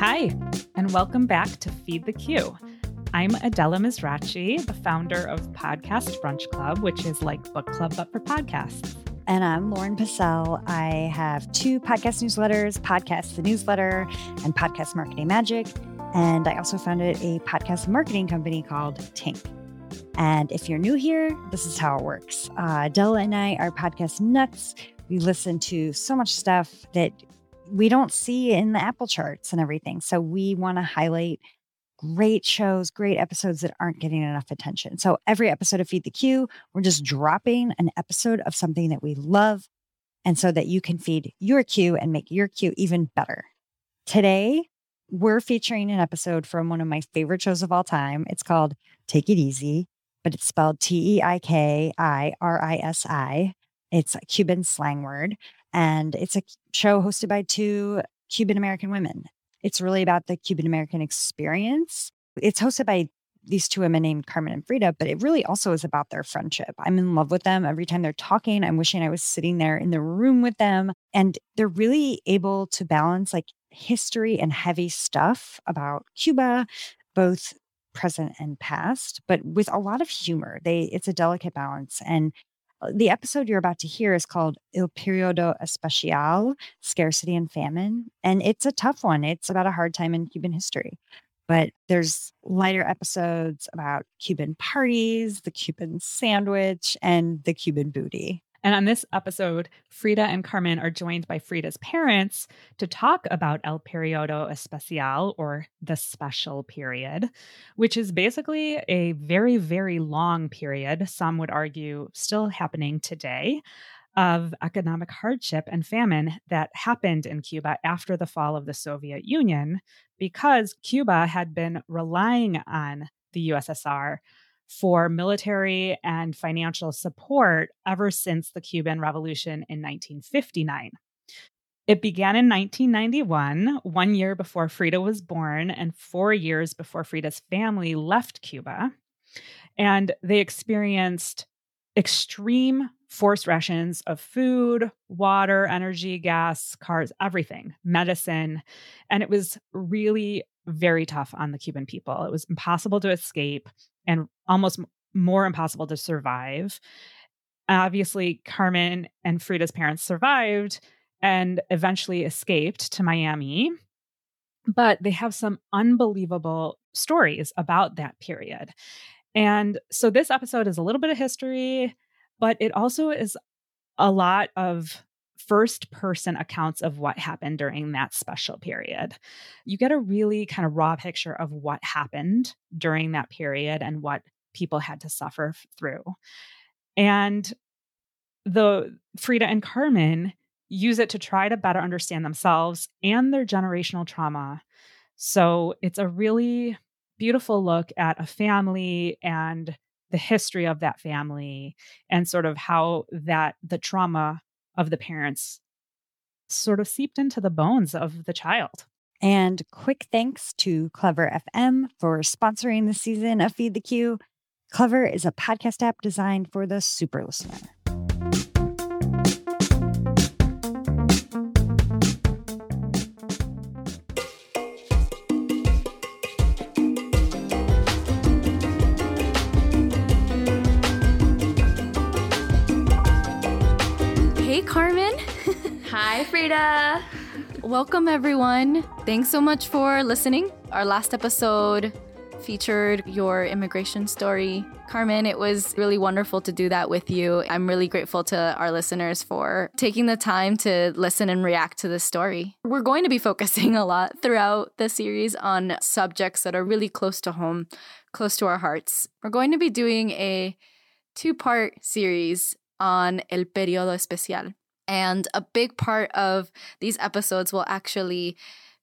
Hi, and welcome back to Feed the Queue. I'm Adela Mizrachi, the founder of Podcast Brunch Club, which is like book club but for podcasts. And I'm Lauren Passell. I have two podcast newsletters Podcast the Newsletter and Podcast Marketing Magic. And I also founded a podcast marketing company called Tink. And if you're new here, this is how it works. Uh, Adela and I are podcast nuts. We listen to so much stuff that we don't see in the Apple charts and everything. So we want to highlight great shows, great episodes that aren't getting enough attention. So every episode of Feed the Queue, we're just dropping an episode of something that we love. And so that you can feed your queue and make your queue even better. Today, we're featuring an episode from one of my favorite shows of all time. It's called Take It Easy, but it's spelled T E I K I R I S I. It's a Cuban slang word. And it's a show hosted by two Cuban American women. It's really about the Cuban American experience. It's hosted by these two women named Carmen and Frida, but it really also is about their friendship. I'm in love with them. Every time they're talking, I'm wishing I was sitting there in the room with them. And they're really able to balance like history and heavy stuff about Cuba, both present and past, but with a lot of humor. They it's a delicate balance. And Uh, the episode you're about to hear is called El Periodo Especial Scarcity and Famine. And it's a tough one. It's about a hard time in Cuban history. But there's lighter episodes about Cuban parties, the Cuban sandwich, and the Cuban booty. And on this episode, Frida and Carmen are joined by Frida's parents to talk about El Periodo Especial, or the special period, which is basically a very, very long period, some would argue still happening today, of economic hardship and famine that happened in Cuba after the fall of the Soviet Union because Cuba had been relying on the USSR for military and financial support ever since the Cuban Revolution in 1959. It began in 1991, one year before Frida was born, and four years before Frida's family left Cuba. And they experienced extreme forced rations of food, water, energy, gas, cars, everything, medicine. And it was really very tough on the Cuban people. It was impossible to escape and almost more impossible to survive. Obviously, Carmen and Frida's parents survived and eventually escaped to Miami. But they have some unbelievable stories about that period. And so this episode is a little bit of history, but it also is a lot of first person accounts of what happened during that special period. You get a really kind of raw picture of what happened during that period and what people had to suffer through. And the Frida and Carmen use it to try to better understand themselves and their generational trauma. So it's a really beautiful look at a family and the history of that family and sort of how that the trauma of the parents sort of seeped into the bones of the child. And quick thanks to Clever FM for sponsoring the season of Feed the Queue. Clever is a podcast app designed for the super listener. Welcome, everyone. Thanks so much for listening. Our last episode featured your immigration story. Carmen, it was really wonderful to do that with you. I'm really grateful to our listeners for taking the time to listen and react to this story. We're going to be focusing a lot throughout the series on subjects that are really close to home, close to our hearts. We're going to be doing a two part series on El Periodo Especial. And a big part of these episodes will actually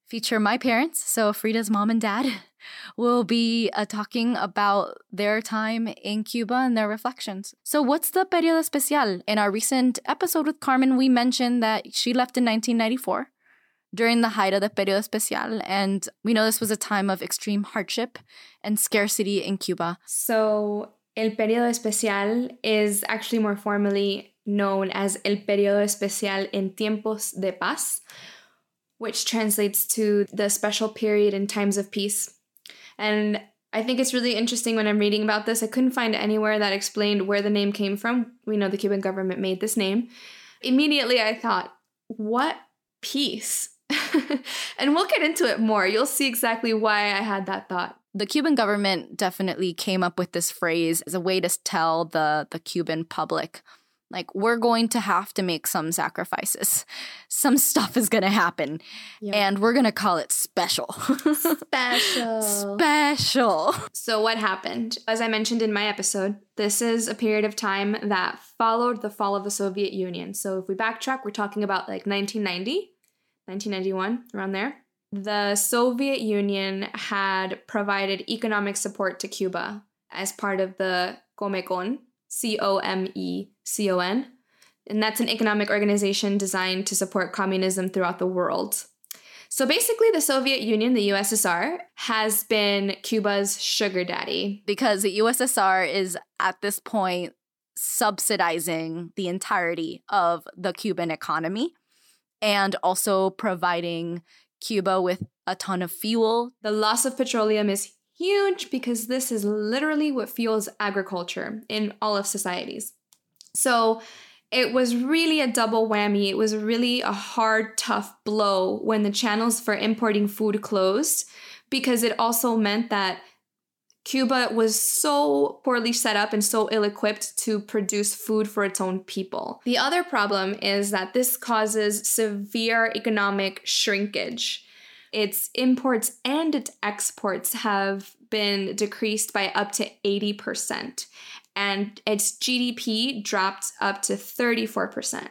feature my parents. So, Frida's mom and dad will be uh, talking about their time in Cuba and their reflections. So, what's the Periodo Especial? In our recent episode with Carmen, we mentioned that she left in 1994 during the height of the Periodo Especial. And we know this was a time of extreme hardship and scarcity in Cuba. So, El Periodo Especial is actually more formally known as El Periodo Especial en Tiempos de Paz, which translates to the special period in times of peace. And I think it's really interesting when I'm reading about this. I couldn't find anywhere that explained where the name came from. We know the Cuban government made this name. Immediately, I thought, what peace? and we'll get into it more. You'll see exactly why I had that thought. The Cuban government definitely came up with this phrase as a way to tell the, the Cuban public like, we're going to have to make some sacrifices. Some stuff is going to happen. Yep. And we're going to call it special. special. special. So, what happened? As I mentioned in my episode, this is a period of time that followed the fall of the Soviet Union. So, if we backtrack, we're talking about like 1990, 1991, around there. The Soviet Union had provided economic support to Cuba as part of the Comecon, C O M E C O N. And that's an economic organization designed to support communism throughout the world. So basically, the Soviet Union, the USSR, has been Cuba's sugar daddy. Because the USSR is at this point subsidizing the entirety of the Cuban economy and also providing Cuba with a ton of fuel. The loss of petroleum is huge because this is literally what fuels agriculture in all of societies. So it was really a double whammy. It was really a hard, tough blow when the channels for importing food closed because it also meant that Cuba was so poorly set up and so ill equipped to produce food for its own people. The other problem is that this causes severe economic shrinkage its imports and its exports have been decreased by up to 80%, and its GDP dropped up to 34%.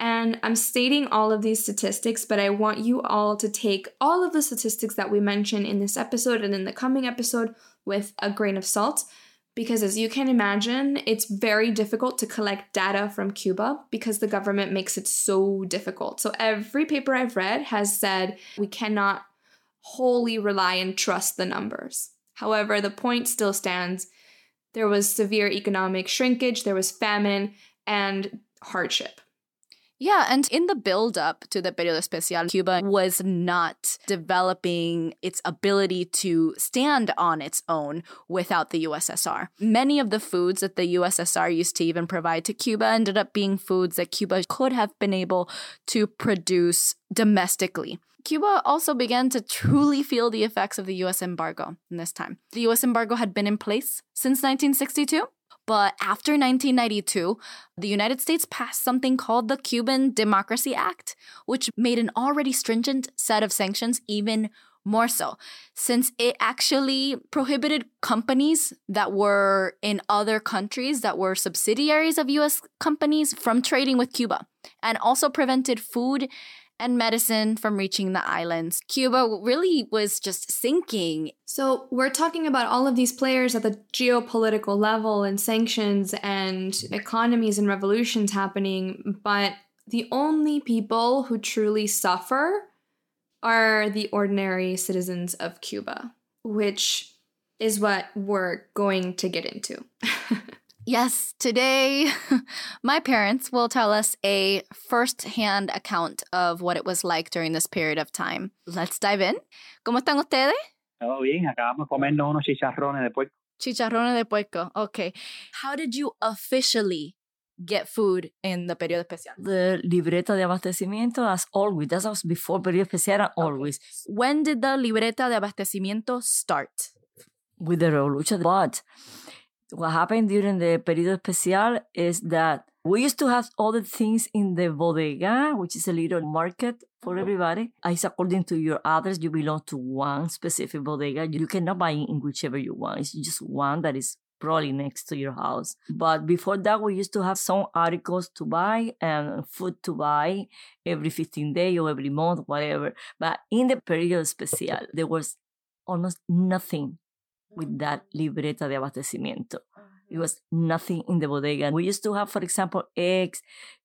And I'm stating all of these statistics, but I want you all to take all of the statistics that we mention in this episode and in the coming episode with a grain of salt because as you can imagine, it's very difficult to collect data from Cuba because the government makes it so difficult. So every paper I've read has said we cannot wholly rely and trust the numbers. However, the point still stands. There was severe economic shrinkage, there was famine, and hardship. Yeah, and in the build up to the Periodo Especial, Cuba was not developing its ability to stand on its own without the USSR. Many of the foods that the USSR used to even provide to Cuba ended up being foods that Cuba could have been able to produce domestically. Cuba also began to truly feel the effects of the US embargo in this time. The US embargo had been in place since 1962, but after 1992, the United States passed something called the Cuban Democracy Act, which made an already stringent set of sanctions even more so, since it actually prohibited companies that were in other countries that were subsidiaries of US companies from trading with Cuba, and also prevented food and medicine from reaching the islands. Cuba really was just sinking. So, we're talking about all of these players at the geopolitical level and sanctions and economies and revolutions happening, but the only people who truly suffer are the ordinary citizens of Cuba, which is what we're going to get into. Yes, today my parents will tell us a first-hand account of what it was like during this period of time. Let's dive in. ¿Cómo están ustedes? Todo bien, acabamos de comernos unos chicharrones de puerco. Chicharrones de puerco, okay. How did you officially get food in the periodo especial? The libreta de abastecimiento, as always. That was before periodo especial, always. When did the libreta de abastecimiento start? With the revolution. But what happened during the periodo especial is that we used to have all the things in the bodega, which is a little market for everybody. It's according to your address. You belong to one specific bodega. You cannot buy in whichever you want. It's just one that is probably next to your house. But before that, we used to have some articles to buy and food to buy every 15 days or every month, whatever. But in the periodo especial, there was almost nothing with that libreta de abastecimiento. Ah, it was nothing in the bodega. We used to have, for example, eggs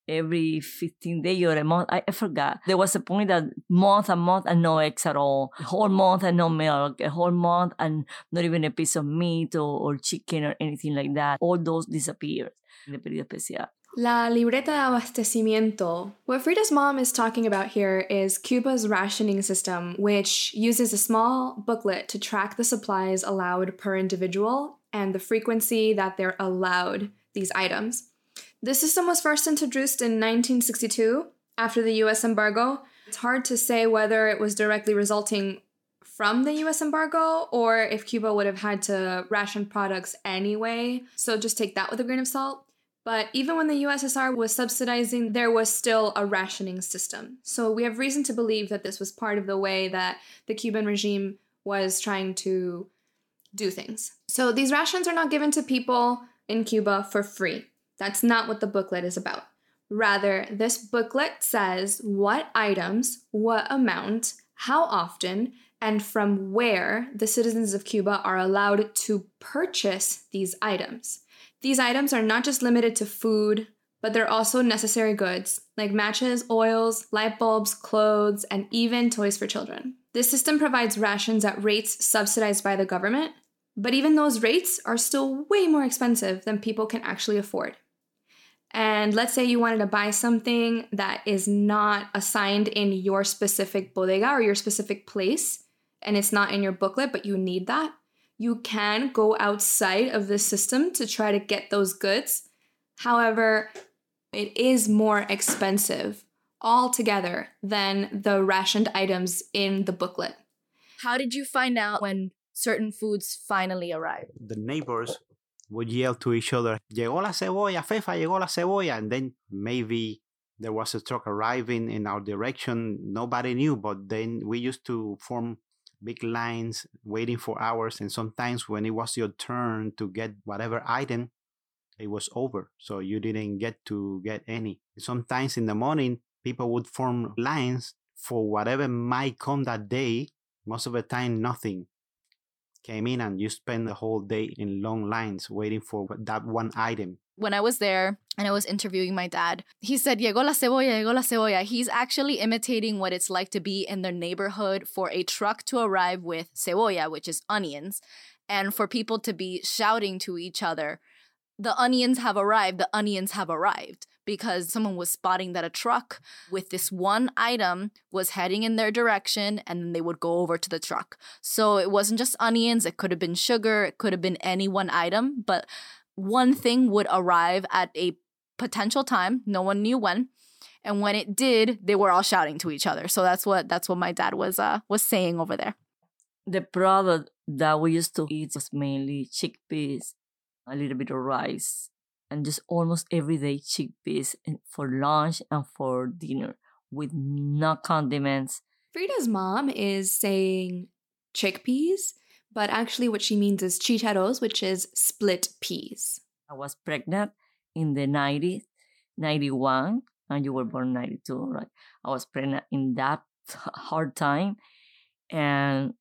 every 15 days or a month. I, I, forgot. There was a point that month and month and no eggs at all. A whole month and no milk. A whole month and not even a piece of meat or, or chicken or anything like that. All those disappeared in the period especial. La libreta de abastecimiento. What Frida's mom is talking about here is Cuba's rationing system, which uses a small booklet to track the supplies allowed per individual and the frequency that they're allowed these items. This system was first introduced in 1962 after the US embargo. It's hard to say whether it was directly resulting from the US embargo or if Cuba would have had to ration products anyway. So just take that with a grain of salt. But even when the USSR was subsidizing, there was still a rationing system. So we have reason to believe that this was part of the way that the Cuban regime was trying to do things. So these rations are not given to people in Cuba for free. That's not what the booklet is about. Rather, this booklet says what items, what amount, how often, and from where the citizens of Cuba are allowed to purchase these items. These items are not just limited to food, but they're also necessary goods like matches, oils, light bulbs, clothes, and even toys for children. This system provides rations at rates subsidized by the government, but even those rates are still way more expensive than people can actually afford. And let's say you wanted to buy something that is not assigned in your specific bodega or your specific place, and it's not in your booklet, but you need that. You can go outside of the system to try to get those goods. However, it is more expensive altogether than the rationed items in the booklet. How did you find out when certain foods finally arrived? The neighbors would yell to each other, Llegó la cebolla, Fefa, llegó la cebolla. And then maybe there was a truck arriving in our direction. Nobody knew, but then we used to form big lines waiting for hours. And sometimes when it was your turn to get whatever item, it was over. So you didn't get to get any. Sometimes in the morning, people would form lines for whatever might come that day. Most of the time, nothing came in and you spend the whole day in long lines waiting for that one item. When I was there and I was interviewing my dad, he said, Llegó la cebolla, llegó la cebolla. He's actually imitating what it's like to be in their neighborhood for a truck to arrive with cebolla, which is onions, and for people to be shouting to each other, the onions have arrived, the onions have arrived because someone was spotting that a truck with this one item was heading in their direction and they would go over to the truck. So it wasn't just onions, it could have been sugar, it could have been any one item, but one thing would arrive at a potential time, no one knew when. And when it did, they were all shouting to each other. So that's what that's what my dad was uh was saying over there. The product that we used to eat was mainly chickpeas, a little bit of rice, and just almost everyday chickpeas for lunch and for dinner with no condiments. Frida's mom is saying chickpeas, but actually what she means is chicharos, which is split peas. I was pregnant in the 90s, 91, and you were born 92, right? I was pregnant in that hard time, and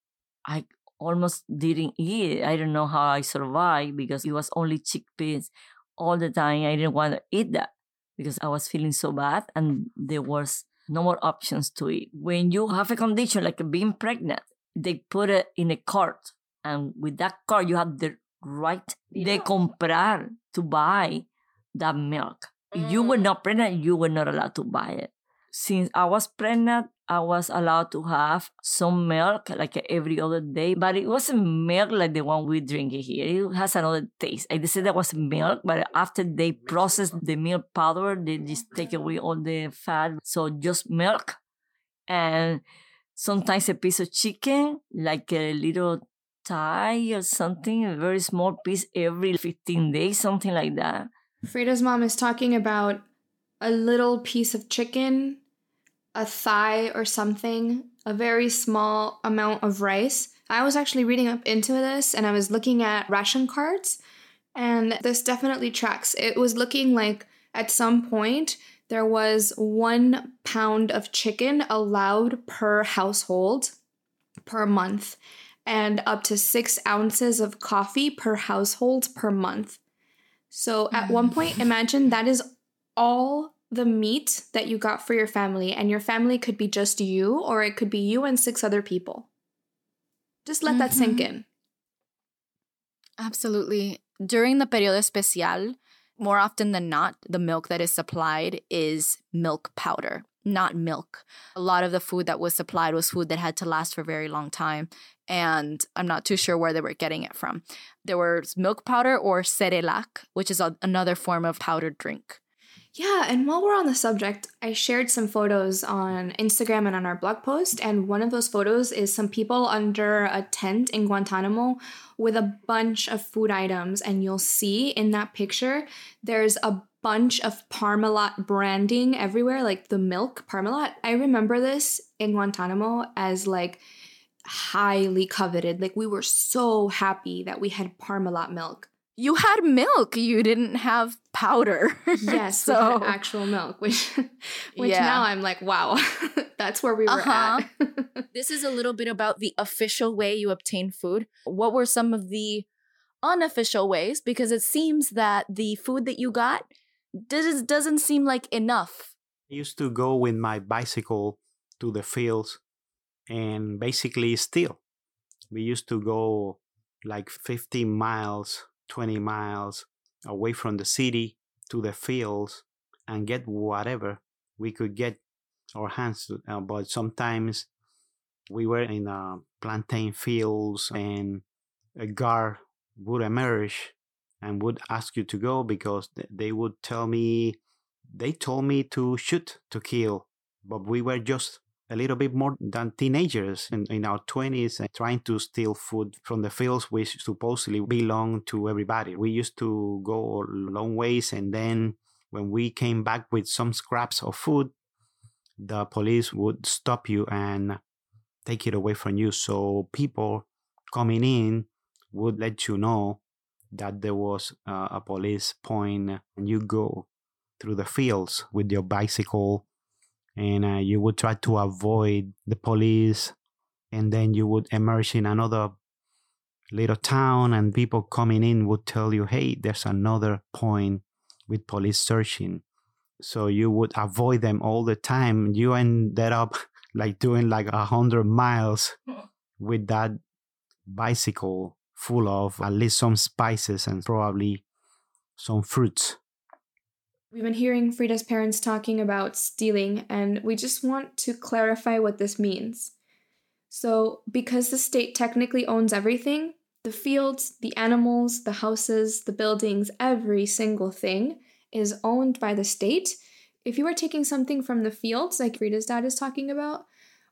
I almost didn't eat. I don't know how I survived because it was only chickpeas all the time. I didn't want to eat that because I was feeling so bad and there was no more options to eat. When you have a condition like being pregnant, they put it in a cart and with that card, you have the right yeah. de comprar to buy that milk. Mm. You were mm. not pregnant, you were not allowed to buy it. Since I was pregnant, I was allowed to have some milk like every other day, but it wasn't milk like the one we drink here. It has another taste. I said that was milk, but after they process the milk powder, they just take away all the fat. So just milk and sometimes a piece of chicken, like a little thigh or something, a very small piece every 15 days, something like that. Frida's mom is talking about a little piece of chicken a thigh or something, a very small amount of rice. I was actually reading up into this and I was looking at ration cards, and this definitely tracks. It was looking like at some point there was one pound of chicken allowed per household per month, and up to six ounces of coffee per household per month. So at one point, imagine that is all the meat that you got for your family, and your family could be just you, or it could be you and six other people. Just let mm-hmm. that sink mm-hmm. in. Absolutely. During the periodo especial, more often than not, the milk that is supplied is milk powder, not milk. A lot of the food that was supplied was food that had to last for a very long time. And I'm not too sure where they were getting it from. There was milk powder or cerelac, which is a, another form of powdered drink. Yeah, and while we're on the subject, I shared some photos on Instagram and on our blog post. And one of those photos is some people under a tent in Guantanamo with a bunch of food items. And you'll see in that picture, there's a bunch of Parmalat branding everywhere, like the milk Parmalat. I remember this in Guantanamo as like highly coveted. Like we were so happy that we had Parmalat milk you had milk you didn't have powder yes so actual milk which which yeah. now i'm like wow that's where we were uh-huh. at this is a little bit about the official way you obtain food what were some of the unofficial ways because it seems that the food that you got does, doesn't seem like enough i used to go with my bicycle to the fields and basically steal we used to go like 50 miles 20 miles away from the city to the fields and get whatever we could get our hands to. Uh, but sometimes we were in uh, plantain fields and a guard would emerge and would ask you to go because they would tell me they told me to shoot to kill but we were just a little bit more than teenagers in, in our 20s and eh, trying to steal food from the fields which supposedly belong to everybody. We used to go long ways and then when we came back with some scraps of food, the police would stop you and take it away from you. So people coming in would let you know that there was uh, a police point and you go through the fields with your bicycle and uh, you would try to avoid the police and then you would emerge in another little town and people coming in would tell you hey there's another point with police searching. So you would avoid them all the time. You ended up like doing like a hundred miles with that bicycle full of at least some spices and probably some fruits We've been hearing Frida's parents talking about stealing, and we just want to clarify what this means. So, because the state technically owns everything the fields, the animals, the houses, the buildings, every single thing is owned by the state. If you are taking something from the fields, like Frida's dad is talking about,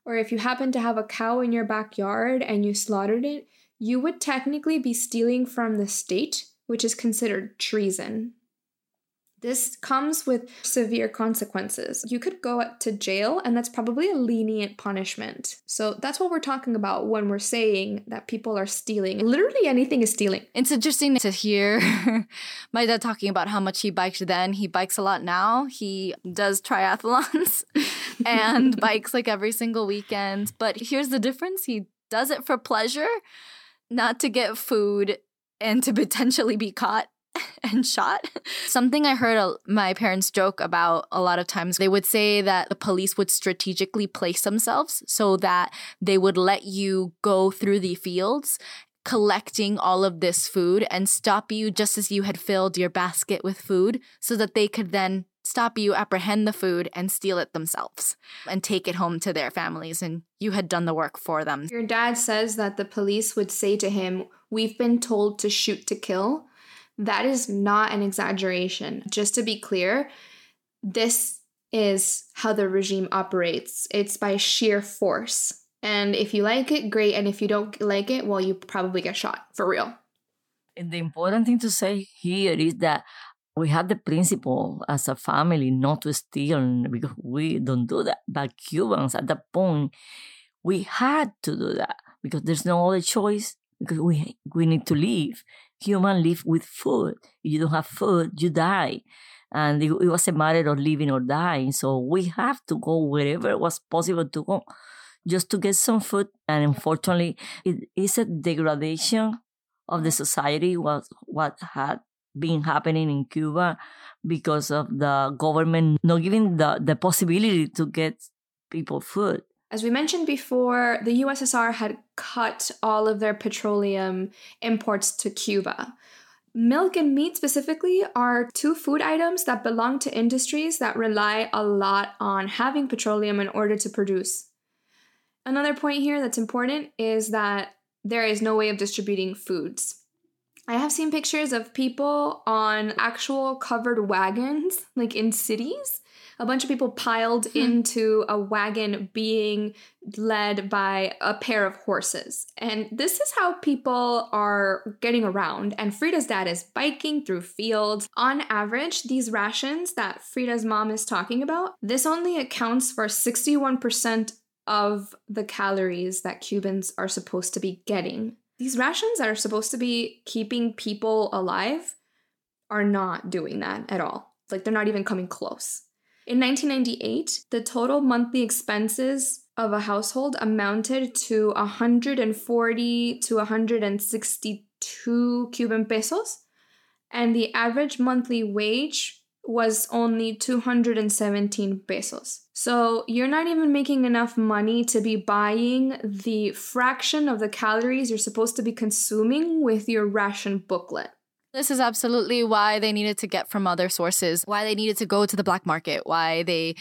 or if you happen to have a cow in your backyard and you slaughtered it, you would technically be stealing from the state, which is considered treason. This comes with severe consequences. You could go to jail, and that's probably a lenient punishment. So that's what we're talking about when we're saying that people are stealing. Literally anything is stealing. It's interesting to hear my dad talking about how much he biked then. He bikes a lot now. He does triathlons and bikes like every single weekend. But here's the difference he does it for pleasure, not to get food and to potentially be caught and shot. Something I heard my parents joke about a lot of times, they would say that the police would strategically place themselves so that they would let you go through the fields collecting all of this food and stop you just as you had filled your basket with food so that they could then stop you, apprehend the food, and steal it themselves and take it home to their families. And you had done the work for them. Your dad says that the police would say to him, We've been told to shoot to kill. That is not an exaggeration. Just to be clear, this is how the regime operates it's by sheer force. And if you like it, great. And if you don't like it, well, you probably get shot for real. And the important thing to say here is that we had the principle as a family not to steal because we don't do that. But Cubans at that point, we had to do that because there's no other choice because we we need to live human live with food. If you don't have food, you die. And it, it was a matter of living or dying. So we have to go wherever it was possible to go just to get some food. And unfortunately, it is a degradation of the society was what had been happening in Cuba because of the government not giving the, the possibility to get people food. As we mentioned before, the USSR had cut all of their petroleum imports to Cuba. Milk and meat specifically are two food items that belong to industries that rely a lot on having petroleum in order to produce. Another point here that's important is that there is no way of distributing foods. I have seen pictures of people on actual covered wagons, like in cities, a bunch of people piled hmm. into a wagon being led by a pair of horses. And this is how people are getting around. And Frida's dad is biking through fields. On average, these rations that Frida's mom is talking about, this only accounts for 61% of the calories that Cubans are supposed to be getting. These rations that are supposed to be keeping people alive are not doing that at all. Like they're not even coming close. In 1998, the total monthly expenses of a household amounted to 140 to 162 Cuban pesos, and the average monthly wage was only 217 pesos. So you're not even making enough money to be buying the fraction of the calories you're supposed to be consuming with your ration booklet. This is absolutely why they needed to get from other sources, why they needed to go to the black market, why they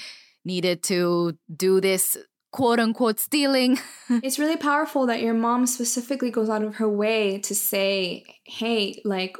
needed to do this quote unquote stealing. it's really powerful that your mom specifically goes out of her way to say, hey, like,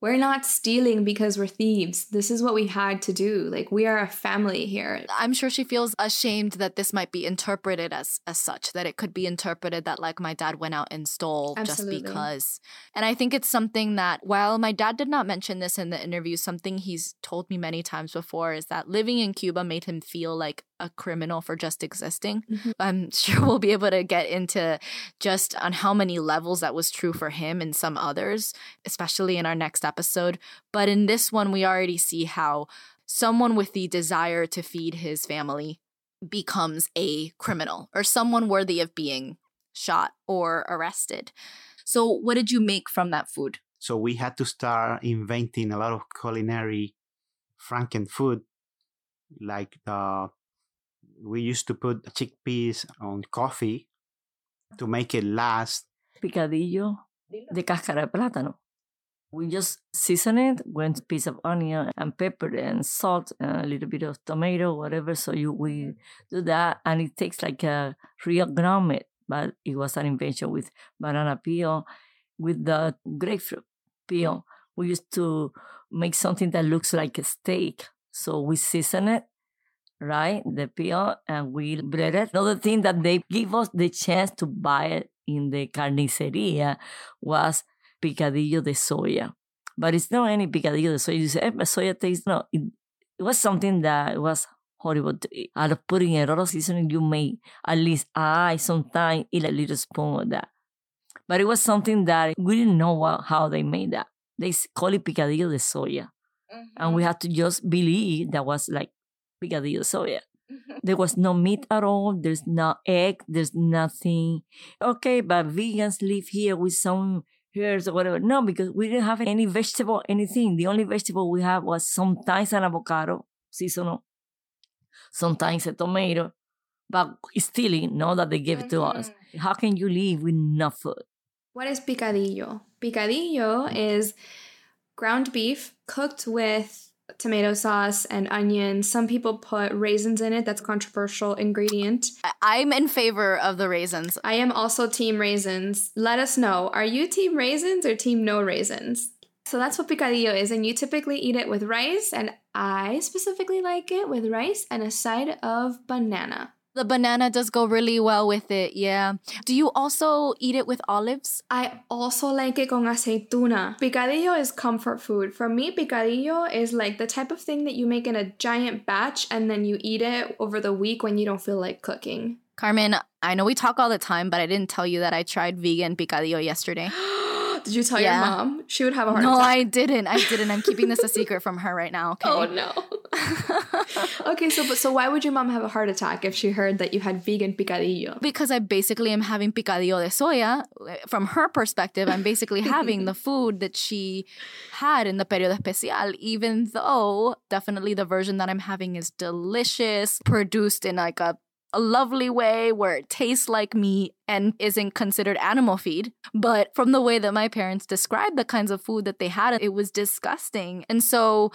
we're not stealing because we're thieves. This is what we had to do. Like we are a family here. I'm sure she feels ashamed that this might be interpreted as as such that it could be interpreted that like my dad went out and stole Absolutely. just because. And I think it's something that while my dad did not mention this in the interview, something he's told me many times before is that living in Cuba made him feel like a criminal for just existing. Mm-hmm. I'm sure we'll be able to get into just on how many levels that was true for him and some others, especially in our next episode. But in this one, we already see how someone with the desire to feed his family becomes a criminal or someone worthy of being shot or arrested. So, what did you make from that food? So, we had to start inventing a lot of culinary Franken food, like the we used to put chickpeas on coffee to make it last. Picadillo de cáscara de plátano. We just season it with piece of onion and pepper and salt and a little bit of tomato, whatever. So you we do that, and it takes like a real ground meat, but it was an invention with banana peel, with the grapefruit peel. We used to make something that looks like a steak. So we season it right? The peel and we bread it. Another thing that they give us the chance to buy it in the carniceria was picadillo de soya. But it's not any picadillo de soya. You say, eh, soya taste. No, it, it was something that was horrible to eat. Out of putting a lot of seasoning, you may at least I sometimes eat a little spoon of that. But it was something that we didn't know what, how they made that. They call it picadillo de soya. Mm-hmm. And we had to just believe that was like picadillo soya. There was no meat at all. There's no egg. There's nothing. Okay, but vegans live here with some herbs or whatever. No, because we didn't have any vegetable, anything. The only vegetable we have was sometimes an avocado, seasonal, sometimes a tomato, but still, no, that they gave it to us. Mm-hmm. How can you live with no food? What is picadillo? Picadillo is ground beef cooked with tomato sauce and onion. Some people put raisins in it. That's controversial ingredient. I'm in favor of the raisins. I am also team raisins. Let us know. Are you team raisins or team no raisins? So that's what picadillo is, and you typically eat it with rice, and I specifically like it with rice and a side of banana. The banana does go really well with it, yeah. Do you also eat it with olives? I also like it con aceituna. Picadillo is comfort food. For me, picadillo is like the type of thing that you make in a giant batch and then you eat it over the week when you don't feel like cooking. Carmen, I know we talk all the time, but I didn't tell you that I tried vegan picadillo yesterday. Did you tell yeah. your mom? She would have a heart no, attack. I didn't. I didn't. I'm keeping this a secret from her right now. Okay? Oh no. okay, so but so why would your mom have a heart attack if she heard that you had vegan picadillo? Because I basically am having picadillo de soya. From her perspective, I'm basically having the food that she had in the periodo especial, even though definitely the version that I'm having is delicious, produced in like a a lovely way where it tastes like meat and isn't considered animal feed. But from the way that my parents described the kinds of food that they had, it was disgusting. And so,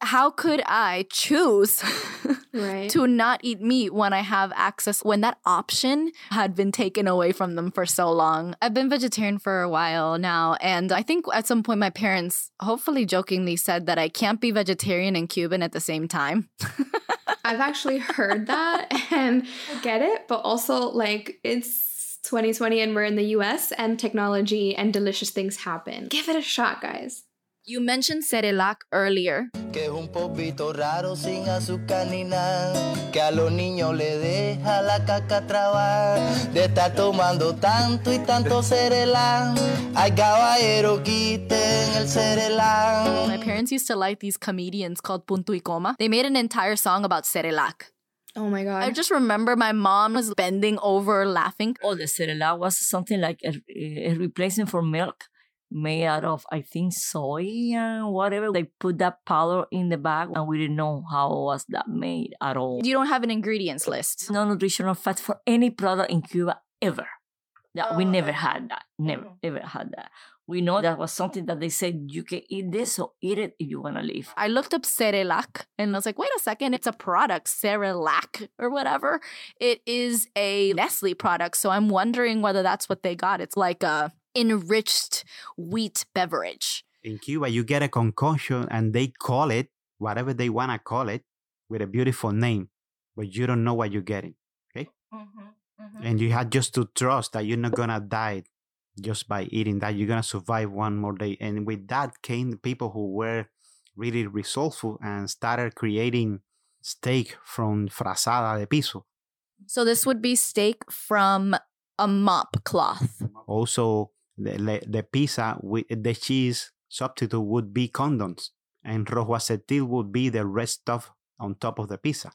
how could I choose Right. to not eat meat when I have access, when that option had been taken away from them for so long? I've been vegetarian for a while now. And I think at some point my parents, hopefully jokingly, said that I can't be vegetarian and Cuban at the same time. I've actually heard that and get it, but also like it's 2020 and we're in the US and technology and delicious things happen. Give it a shot, guys. You mentioned Cerelac earlier. que es un polvito raro sin azúcar ni nada, que a los niños le deja la caca trabar, de estar tomando tanto y tanto cerelán, ay caballero quiten el cerelán. My parents used to like these comedians called Punto y Coma. They made an entire song about Cerelac. Oh my god. I just remember my mom was bending over laughing. Oh, the Cerelac was something like a, a replacement for milk made out of, I think, soy and whatever. They put that powder in the bag and we didn't know how was that made at all. You don't have an ingredients list. No nutritional fat for any product in Cuba ever. That we never oh. had that. Never, mm. ever had that. We know that was something that they said you can eat this, so eat it if you want to live. I looked up Cerelac and I was like, wait a second, it's a product, Cerelac or whatever. It is a Nestle product. So I'm wondering whether that's what they got. It's like a enriched wheat beverage. In Cuba, you get a concoction and they call it whatever they want to call it with a beautiful name, but you don't know what you're getting. Okay. Mm-hmm, mm-hmm. And you had just to trust that you're not going to die just by eating that. You're going to survive one more day. And with that came the people who were really resourceful and started creating steak from frazada de piso. So this would be steak from a mop cloth. Also, the, the pizza with the cheese substitute would be condoms, and rojo acetil would be the red stuff on top of the pizza,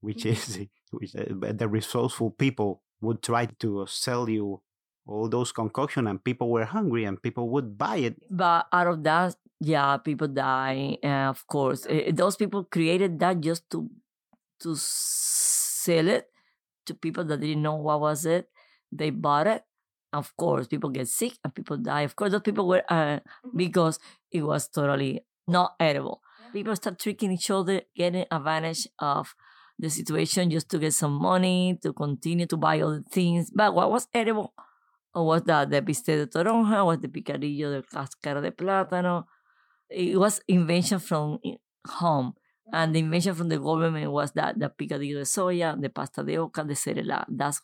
which is which uh, the resourceful people would try to sell you all those concoction, and people were hungry, and people would buy it. But out of that, yeah, people die. Uh, of course, Eh, those people created that just to to sell it to people that didn't know what was it. They bought it. Of course, people get sick and people die. Of course, those people were uh, because it was totally not edible. People start tricking each other, getting advantage of the situation just to get some money to continue to buy other things. But what was edible was that the bistec de toronja, was the picadillo de cáscara de plátano. It was invention from home. And the invention from the government was that the picadillo de soya, the pasta de oca, the cerela. That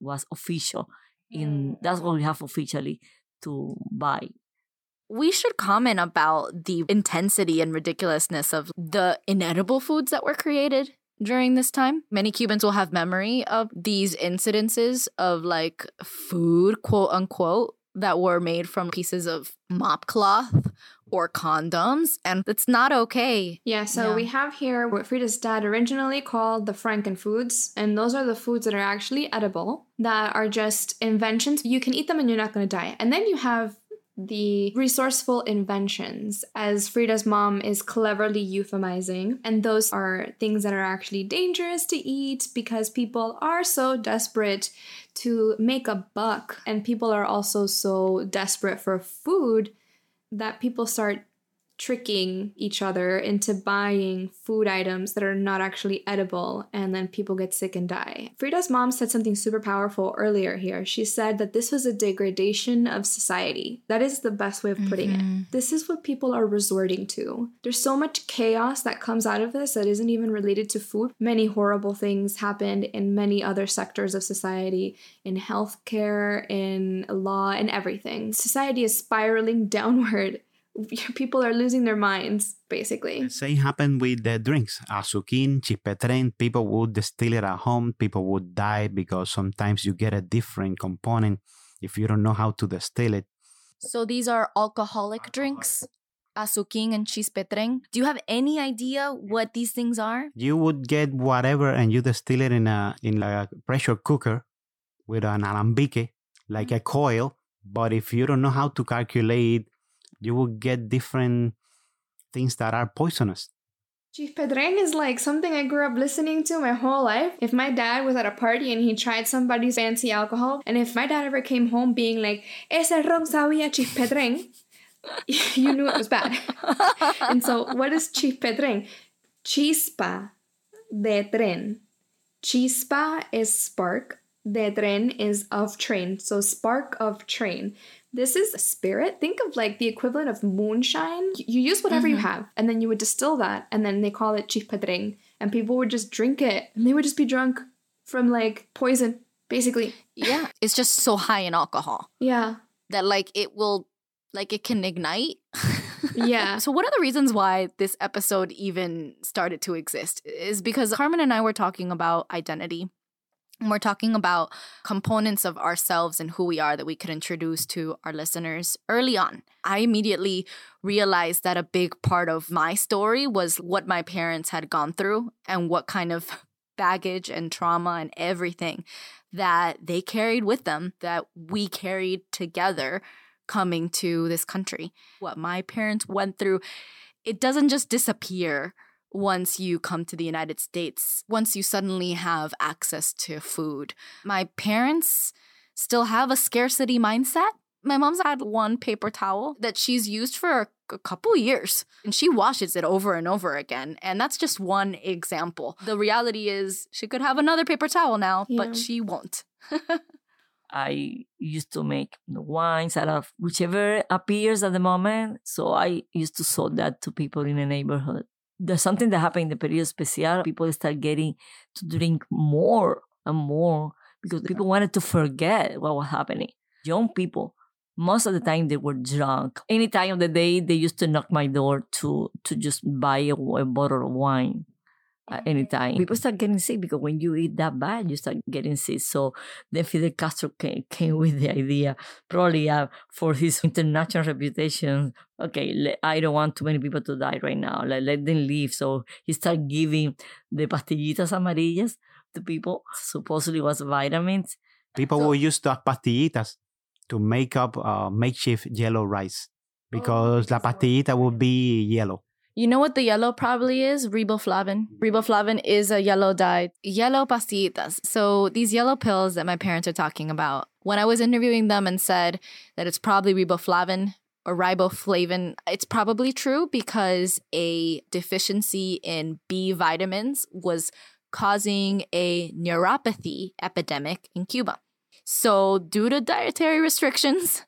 was official. In mm. that's what we have officially to buy. We should comment about the intensity and ridiculousness of the inedible foods that were created during this time. Many Cubans will have memory of these incidences of like food, quote unquote, that were made from pieces of mop cloth or condoms, and it's not okay. Yeah, so Yeah. we have here what Frida's dad originally called the Frankenfoods, and those are the foods that are actually edible, that are just inventions. You can eat them and you're not going to die. And then you have the resourceful inventions, as Frida's mom is cleverly euphemizing. And those are things that are actually dangerous to eat because people are so desperate to make a buck, and people are also so desperate for food that people start tricking each other into buying food items that are not actually edible and then people get sick and die. Frida's mom said something super powerful earlier here. She said that this was a degradation of society. That is the best way of putting it. Mm-hmm. This is what people are resorting to. There's so much chaos that comes out of this that isn't even related to food. Many horrible things happened in many other sectors of society, in healthcare, in law, and everything. Society is spiraling downward people are losing their minds basically The same happened with the drinks. Azuquin, chispetren, people would distill it at home. People would die because sometimes you get a different component if you don't know how to distill it. So these are alcoholic drinks, azuquín and chispetren. Do you have any idea what these things are? You would get whatever and you distill it in a in like a pressure cooker with an alambique, like mm-hmm. a coil. But if you don't know how to calculate, you will get different things that are poisonous. Chifpedreng is like something I grew up listening to my whole life. If my dad was at a party and he tried somebody's fancy alcohol, and if my dad ever came home being like, Ese ron sabía chifpedreng, you knew it was bad. and so, what is chifpedreng? Chispa de tren. Chispa is spark. De tren is of train. So, spark of train. This is spirit. Think of like the equivalent of moonshine. You use whatever you mm-hmm. have, and then you would distill that, and then they call it chispa de tren, and people would just drink it, and they would just be drunk from like poison, basically. Yeah. It's just so high in alcohol Yeah. that like it will like it can ignite. Yeah. So one of the reasons why this episode even started to exist is because Carmen and I were talking about identity. We're talking about components of ourselves and who we are that we could introduce to our listeners early on. I immediately realized that a big part of my story was what my parents had gone through and what kind of baggage and trauma and everything that they carried with them that we carried together coming to this country. What my parents went through, it doesn't just disappear once you come to the United States, once you suddenly have access to food. My parents still have a scarcity mindset. My mom's had one paper towel that she's used for a, a couple years and she washes it over and over again. And that's just one example. The reality is she could have another paper towel now, Yeah. but she won't. I used to make the wines out of whichever appears at the moment. So I used to sell that to people in the neighborhood. There's something that happened in the period especial. People start getting to drink more and more because people wanted to forget what was happening. Young people, most of the time they were drunk. Any time of the day, they used to knock my door to to just buy a, a bottle of wine at any time. People start getting sick because when you eat that bad, you start getting sick. So then Fidel Castro came, came with the idea, probably uh, for his international reputation. Okay, le- I don't want too many people to die right now. Let, let them live. So he started giving the pastillitas amarillas to people. Supposedly was vitamins. People So- will use the pastillitas to make up uh, makeshift yellow rice because la because of- pastillita will be yellow. You know what the yellow probably is? Riboflavin. Mm-hmm. Riboflavin is a yellow dye. Yellow pastillitas. So these yellow pills that my parents are talking about, when I was interviewing them and said that it's probably riboflavin or riboflavin, it's probably true because a deficiency in B vitamins was causing a neuropathy epidemic in Cuba. So, due to dietary restrictions,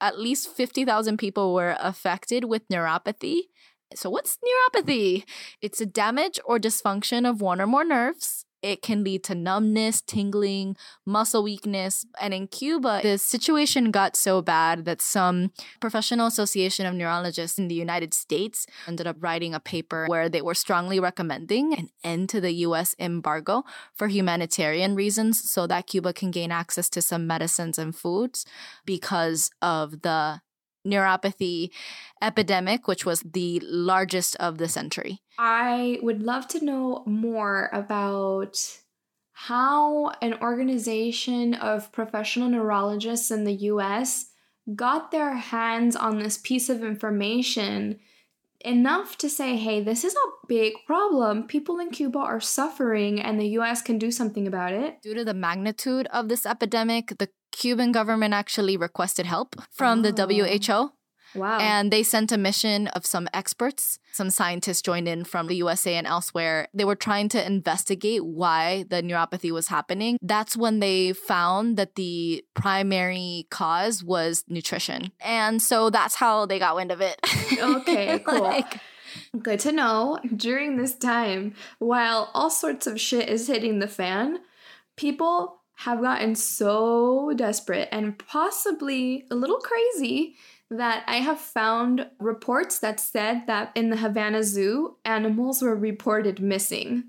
at least 50,000 people were affected with neuropathy. So, what's neuropathy? It's a damage or dysfunction of one or more nerves. It can lead to numbness, tingling, muscle weakness. And in Cuba, the situation got so bad that some professional association of neurologists in the United States ended up writing a paper where they were strongly recommending an end to the US embargo for humanitarian reasons so that Cuba can gain access to some medicines and foods because of the neuropathy epidemic, which was the largest of the century. I would love to know more about how an organization of professional neurologists in the US got their hands on this piece of information enough to say, hey, this is a big problem. People in Cuba are suffering, and the US can do something about it. Due to the magnitude of this epidemic, the Cuban government actually requested help from the Oh. WHO. Wow. And they sent a mission of some experts. Some scientists joined in from the USA and elsewhere. They were trying to investigate why the neuropathy was happening. That's when they found that the primary cause was nutrition. And so that's how they got wind of it. Okay, cool. Like, Good to know. During this time, while all sorts of shit is hitting the fan, people have gotten so desperate and possibly a little crazy that I have found reports that said that in the Havana Zoo, animals were reported missing.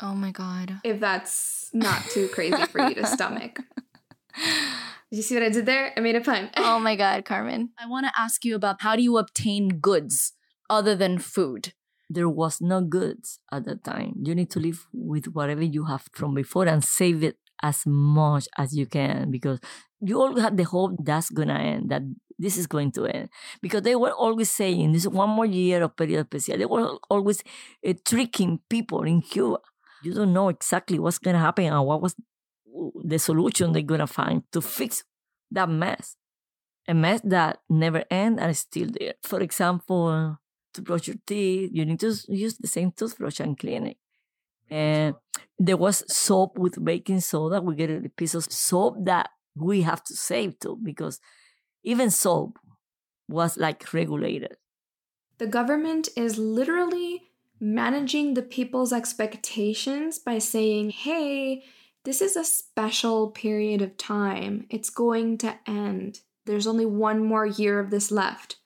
oh my God. If that's not too crazy for you to stomach. Did you see what I did there? I made a pun. Oh my God, Carmen. I want to ask you about how do you obtain goods other than food? There was no goods at that time. You need to live with whatever you have from before and save it as much as you can because you all have the hope that's gonna end, that this is going to end. Because they were always saying this is one more year of periodo especial. They were always uh, tricking people in Cuba. You don't know exactly what's gonna happen and what was the solution they're gonna find to fix that mess. A mess that never ends and is still there. For example, to brush your teeth, you need to use the same toothbrush and clean it. And there was soap with baking soda. We get a piece of soap that we have to save too, because even soap was like regulated. The government is literally managing the people's expectations by saying, hey, this is a special period of time. It's going to end. There's only one more year of this left.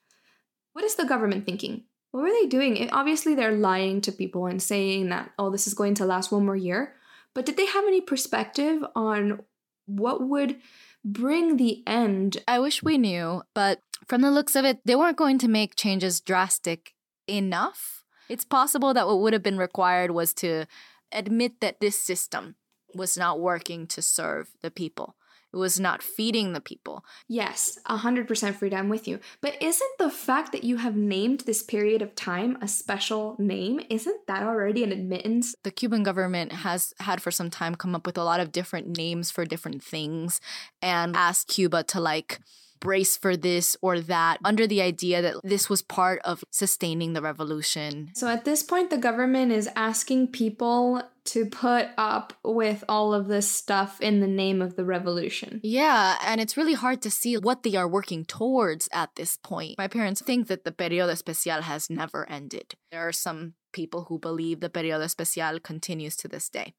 What is the government thinking? What were they doing? It, obviously, they're lying to people and saying that, oh, this is going to last one more year. But did they have any perspective on what would bring the end? I wish we knew, but from the looks of it, they weren't going to make changes drastic enough. It's possible that what would have been required was to admit that this system was not working to serve the people. It was not feeding the people. Yes, 100% Frida, I'm with you. But isn't the fact that you have named this period of time a special name, isn't that already an admittance? The Cuban government has had for some time come up with a lot of different names for different things and asked Cuba to like brace for this or that under the idea that this was part of sustaining the revolution. So at this point, the government is asking people to put up with all of this stuff in the name of the revolution. Yeah, and it's really hard to see what they are working towards at this point. My parents think that the periodo especial has never ended. There are some people who believe the periodo especial continues to this day.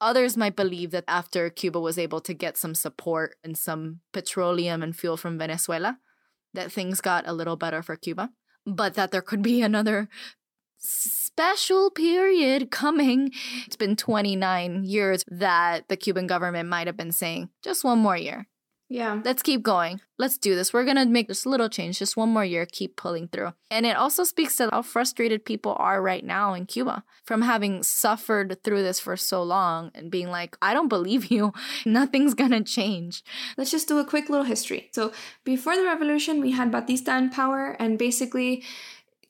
Others might believe that after Cuba was able to get some support and some petroleum and fuel from Venezuela, that things got a little better for Cuba, but that there could be another special period coming. It's been 29 years that the Cuban government might have been saying, just one more year. Yeah. Let's keep going. Let's do this. We're going to make this little change, just one more year, keep pulling through. And it also speaks to how frustrated people are right now in Cuba from having suffered through this for so long and being like, I don't believe you. Nothing's going to change. Let's just do a quick little history. So, before the revolution, we had Batista in power, and basically,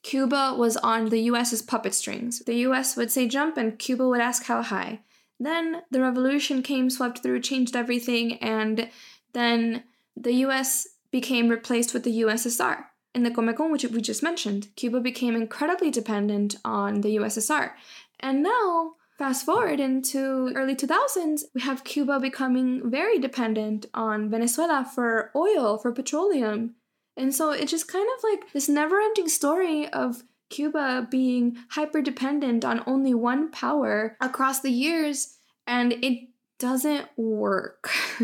Cuba was on the US's puppet strings. The US would say jump, and Cuba would ask how high. Then the revolution came, swept through, changed everything, and then the US became replaced with the USSR. In the Comecon, which we just mentioned, Cuba became incredibly dependent on the USSR. And now, fast forward into early 2000s, we have Cuba becoming very dependent on Venezuela for oil, for petroleum. And so it's just kind of like this never ending story of Cuba being hyper dependent on only one power across the years. And it doesn't work.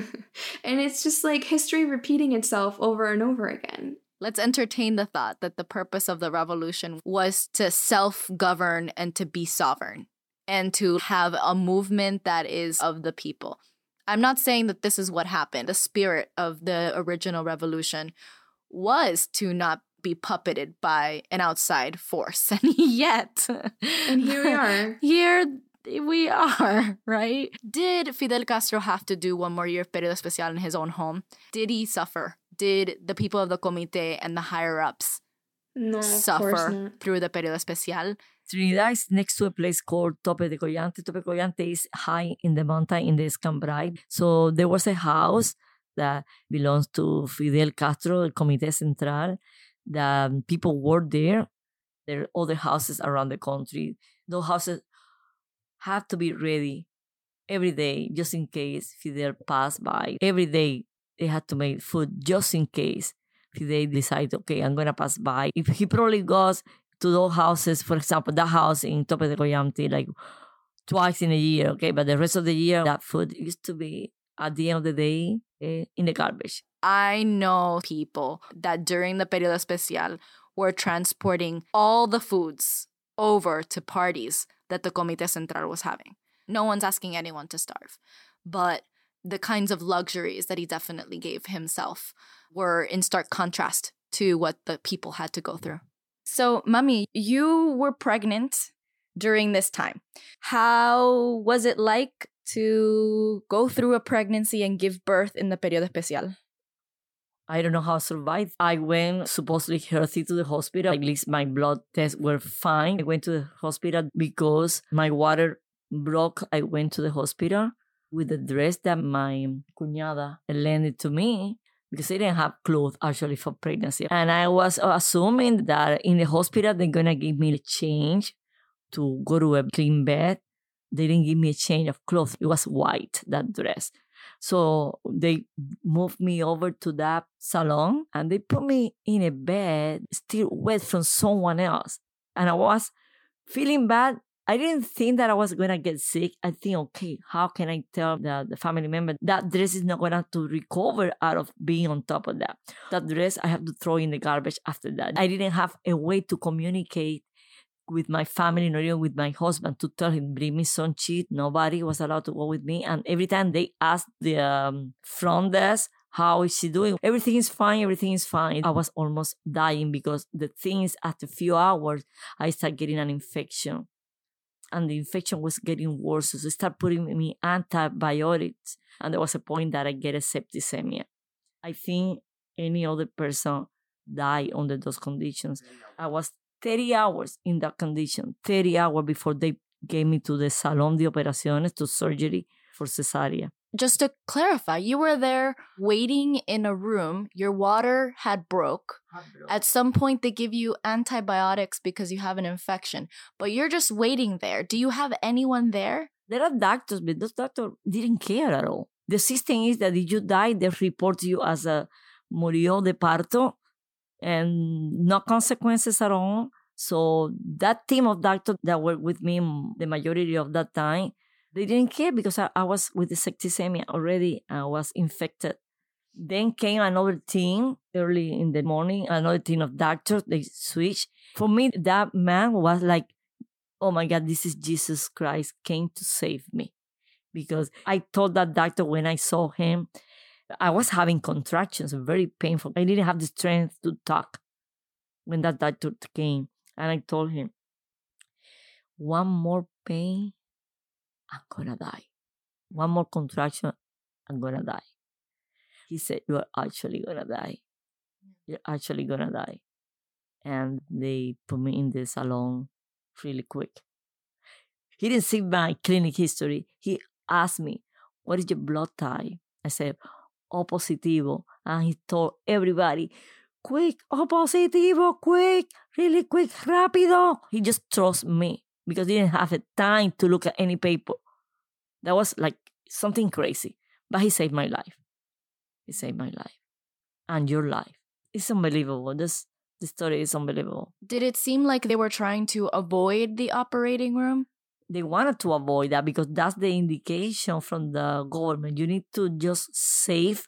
and it's just like history repeating itself over and over again. Let's entertain the thought that the purpose of the revolution was to self govern and to be sovereign and to have a movement that is of the people. I'm not saying that this is what happened. The spirit of the original revolution was to not be puppeted by an outside force. And yet, and here we are. Here we are, right? Did Fidel Castro have to do one more year of periodo especial in his own home? Did he suffer? Did the people of the comite and the higher ups no, suffer through the periodo especial? Trinidad is next to a place called Tope de Collante. Tope de Collante is high in the mountain in the Escambray. So there was a house that belongs to Fidel Castro, the Comité Central. The people were there. There are other houses around the country. Those houses have to be ready every day just in case Fidel passed by. Every day they had to make food just in case Fidel decide, okay, I'm gonna pass by. If he probably goes to those houses, for example, that house in Tope de Collante, like twice in a year, okay, but the rest of the year, that food used to be at the end of the day eh, in the garbage. I know people that during the periodo especial were transporting all the foods over to parties that the Comité Central was having. No one's asking anyone to starve, but the kinds of luxuries that he definitely gave himself were in stark contrast to what the people had to go through. So, Mami, you were pregnant during this time. How was it like to go through a pregnancy and give birth in the periodo especial? I don't know how I survived. I went supposedly healthy to the hospital. At least my blood tests were fine. I went to the hospital because my water broke. I went to the hospital with the dress that my cuñada lended to me because they didn't have clothes actually for pregnancy. And I was assuming that in the hospital they're gonna give me a change to go to a clean bed. They didn't give me a change of clothes. It was white, that dress. So they moved me over to that salon and they put me in a bed still wet from someone else. And I was feeling bad. I didn't think that I was gonna get sick. I think, okay, how can I tell the, the family member that dress is not gonna to recover out of being on top of that? That dress I have to throw in the garbage after that. I didn't have a way to communicate with my family, not even with my husband, to tell him, bring me some cheat. Nobody was allowed to go with me. And every time they asked the um, front desk, how is she doing? Everything is fine. Everything is fine. I was almost dying because the things after a few hours, I started getting an infection. And the infection was getting worse. So they started putting me antibiotics. And there was a point that I get a septicemia. I think any other person die under those conditions. I was 30 hours in that condition, 30 hours before they gave me to the Salón de Operaciones to surgery for cesárea. Just to clarify, you were there waiting in a room. Your water had broke. At some point, they give you antibiotics because you have an infection, but you're just waiting there. Do you have anyone there? There are doctors, but those doctors didn't care at all. The system is that if you die, they report you as a murió de parto and no consequences at all. So that team of doctors that were with me the majority of that time, they didn't care because I, I was with the septicemia already. I was infected. Then came another team early in the morning, another team of doctors. They switched. For me, that man was like, oh my God, this is Jesus Christ came to save me. Because I told that doctor when I saw him, I was having contractions, very painful. I didn't have the strength to talk when that doctor came. And I told him, one more pain, I'm gonna die. One more contraction, I'm gonna die. He said, You're actually gonna die. You're actually gonna die. And they put me in the salon really quick. He didn't see my clinic history. He asked me, What is your blood type? I said, O positivo. And he told everybody, quick, O positivo, quick, really quick, rápido. He just trusts me because he didn't have the time to look at any paper. That was like something crazy. But he saved my life. He saved my life. And your life. It's unbelievable. This the story is unbelievable. Did it seem like they were trying to avoid the operating room? They wanted to avoid that because that's the indication from the government. You need to just save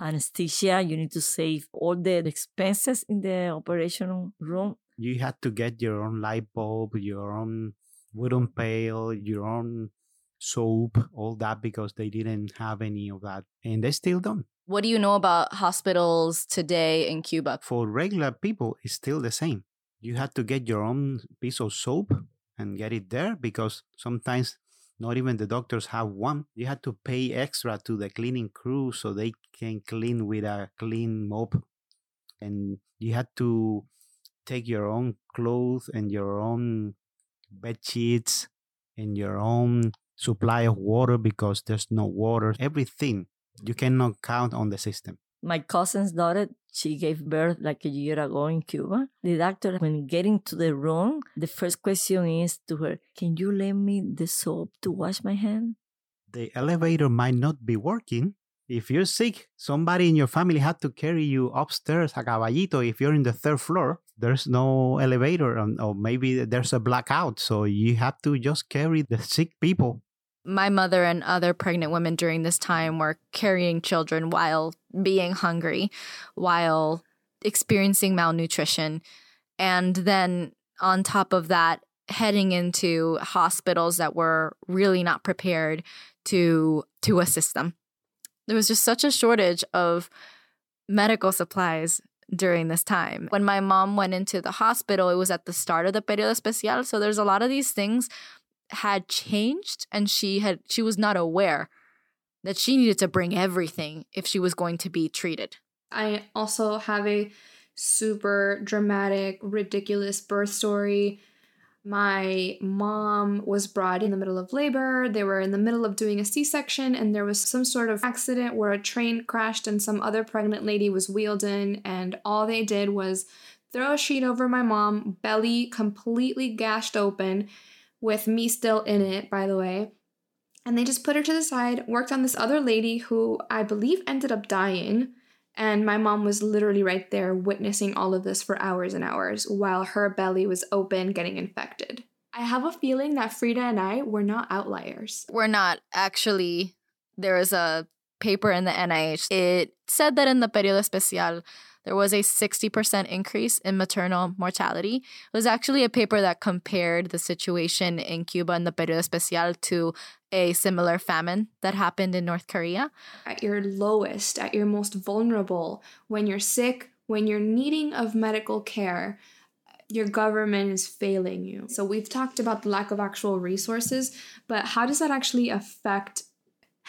anesthesia, you need to save all the expenses in the operation room. You had to get your own light bulb, your own wooden pail, your own soap, all that because they didn't have any of that. And they still don't. What do you know about hospitals today in Cuba? For regular people, it's still the same. You had to get your own piece of soap and get it there because sometimes not even the doctors have one. You had to pay extra to the cleaning crew so they can clean with a clean mop. And you had to take your own clothes and your own bed sheets and your own supply of water because there's no water. Everything. You cannot count on the system. My cousin's daughter, she gave birth like a year ago in Cuba. The doctor, when getting to the room, the first question is to her, Can you lend me the soap to wash my hand? The elevator might not be working. If you're sick, somebody in your family had to carry you upstairs a caballito. If you're in the third floor, there's no elevator, or maybe there's a blackout. So you have to just carry the sick people my mother and other pregnant women during this time were carrying children while being hungry, while experiencing malnutrition. And then on top of that, heading into hospitals that were really not prepared to to assist them. There was just such a shortage of medical supplies during this time. When my mom went into the hospital, it was at the start of the periodo especial. So there's a lot of these things had changed and she had she was not aware that she needed to bring everything if she was going to be treated. I also have a super dramatic, ridiculous birth story. My mom was brought in the middle of labor. They were in the middle of doing a C section, and there was some sort of accident where a train crashed and some other pregnant lady was wheeled in. And all they did was throw a sheet over my mom, belly completely gashed open, with me still in it, by the way. And they just put her to the side, worked on this other lady who I believe ended up dying. And my mom was literally right there witnessing all of this for hours and hours while her belly was open, getting infected. I have a feeling that Frida and I were not outliers. We're not actually. There was a paper in the NIH. It said that in the periodo especial, there was a 60% increase in maternal mortality. It was actually a paper that compared the situation in Cuba in the periodo especial to a similar famine that happened in North Korea. At your lowest, at your most vulnerable, when you're sick, when you're needing of medical care, your government is failing you. So we've talked about the lack of actual resources, but how does that actually affect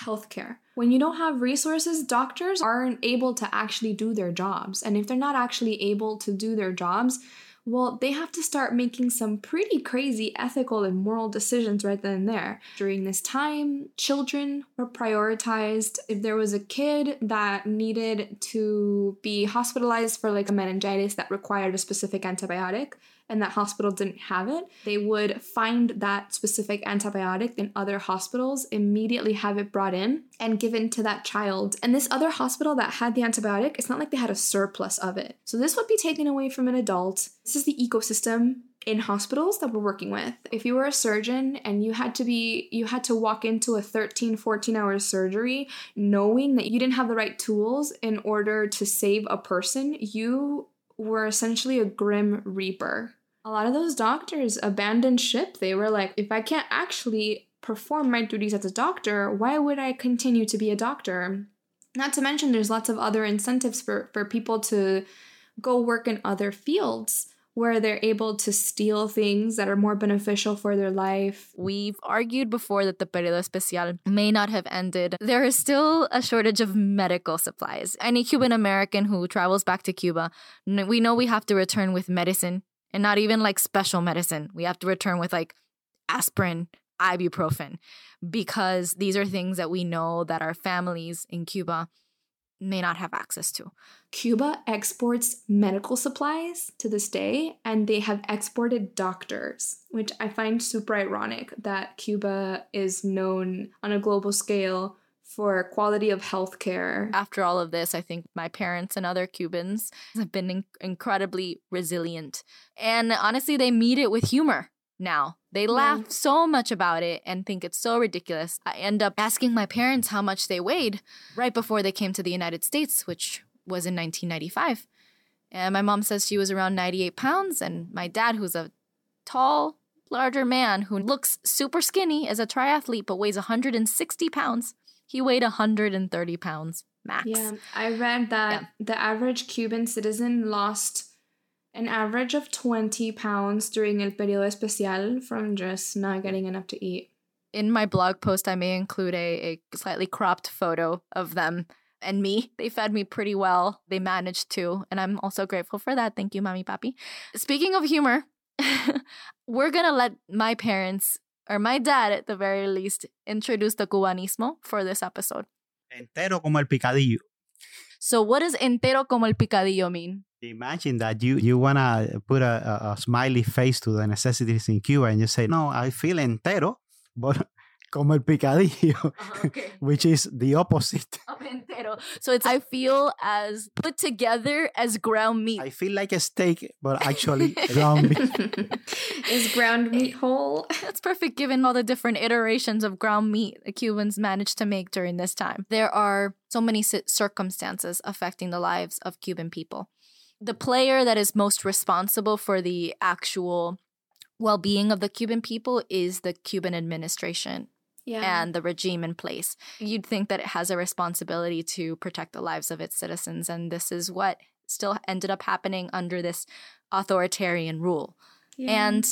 healthcare? When you don't have resources, doctors aren't able to actually do their jobs. And if they're not actually able to do their jobs, well, they have to start making some pretty crazy ethical and moral decisions right then and there. During this time, children were prioritized. If there was a kid that needed to be hospitalized for like a meningitis that required a specific antibiotic, and that hospital didn't have it, they would find that specific antibiotic in other hospitals, immediately have it brought in and given to that child. And this other hospital that had the antibiotic, it's not like they had a surplus of it. So this would be taken away from an adult. This is the ecosystem in hospitals that we're working with. If you were a surgeon and you had to be you had to walk into a 13 14 hour surgery knowing that you didn't have the right tools in order to save a person, you were essentially a grim reaper. A lot of those doctors abandoned ship. They were like, if I can't actually perform my duties as a doctor, why would I continue to be a doctor? Not to mention, there's lots of other incentives for, for people to go work in other fields where they're able to steal things that are more beneficial for their life. We've argued before that the periodo especial may not have ended. There is still a shortage of medical supplies. Any Cuban American who travels back to Cuba, we know we have to return with medicine and not even like special medicine. We have to return with like aspirin, ibuprofen, because these are things that we know that our families in Cuba may not have access to. Cuba exports medical supplies to this day, and they have exported doctors, which I find super ironic that Cuba is known on a global scale for quality of healthcare. After all of this, I think my parents and other Cubans have been in- incredibly resilient. And honestly, they meet it with humor now. They laugh yeah. so much about it and think it's so ridiculous. I end up asking my parents how much they weighed right before they came to the United States, which was in 1995. And my mom says she was around 98 pounds, and my dad, who's a tall, larger man who looks super skinny, is a triathlete but weighs 160 pounds. He weighed 130 pounds max. Yeah, I read that yeah. the average Cuban citizen lost an average of 20 pounds during El Periodo Especial from just not getting enough to eat. In my blog post, I may include a, a slightly cropped photo of them and me. They fed me pretty well. They managed to, and I'm also grateful for that. Thank you, Mommy Papi. Speaking of humor, we're gonna let my parents, or my dad at the very least, introduce the cubanismo for this episode. Entero como el picadillo. So, what does entero como el picadillo mean? Imagine that you you wanna put a, a, a, smiley face to the necessities in Cuba, and you say, "No, I feel entero, but como el picadillo, uh, okay. which is the opposite." entero. So it's I feel as put together as ground meat. I feel like a steak, but actually ground meat. is ground meat whole? That's perfect, given all the different iterations of ground meat the Cubans managed to make during this time. There are so many circumstances affecting the lives of Cuban people the player that is most responsible for the actual well being of the Cuban people is the Cuban administration. Yeah. And the regime in place. You'd think that it has a responsibility to protect the lives of its citizens. And this is what still ended up happening under this authoritarian rule. Yeah. And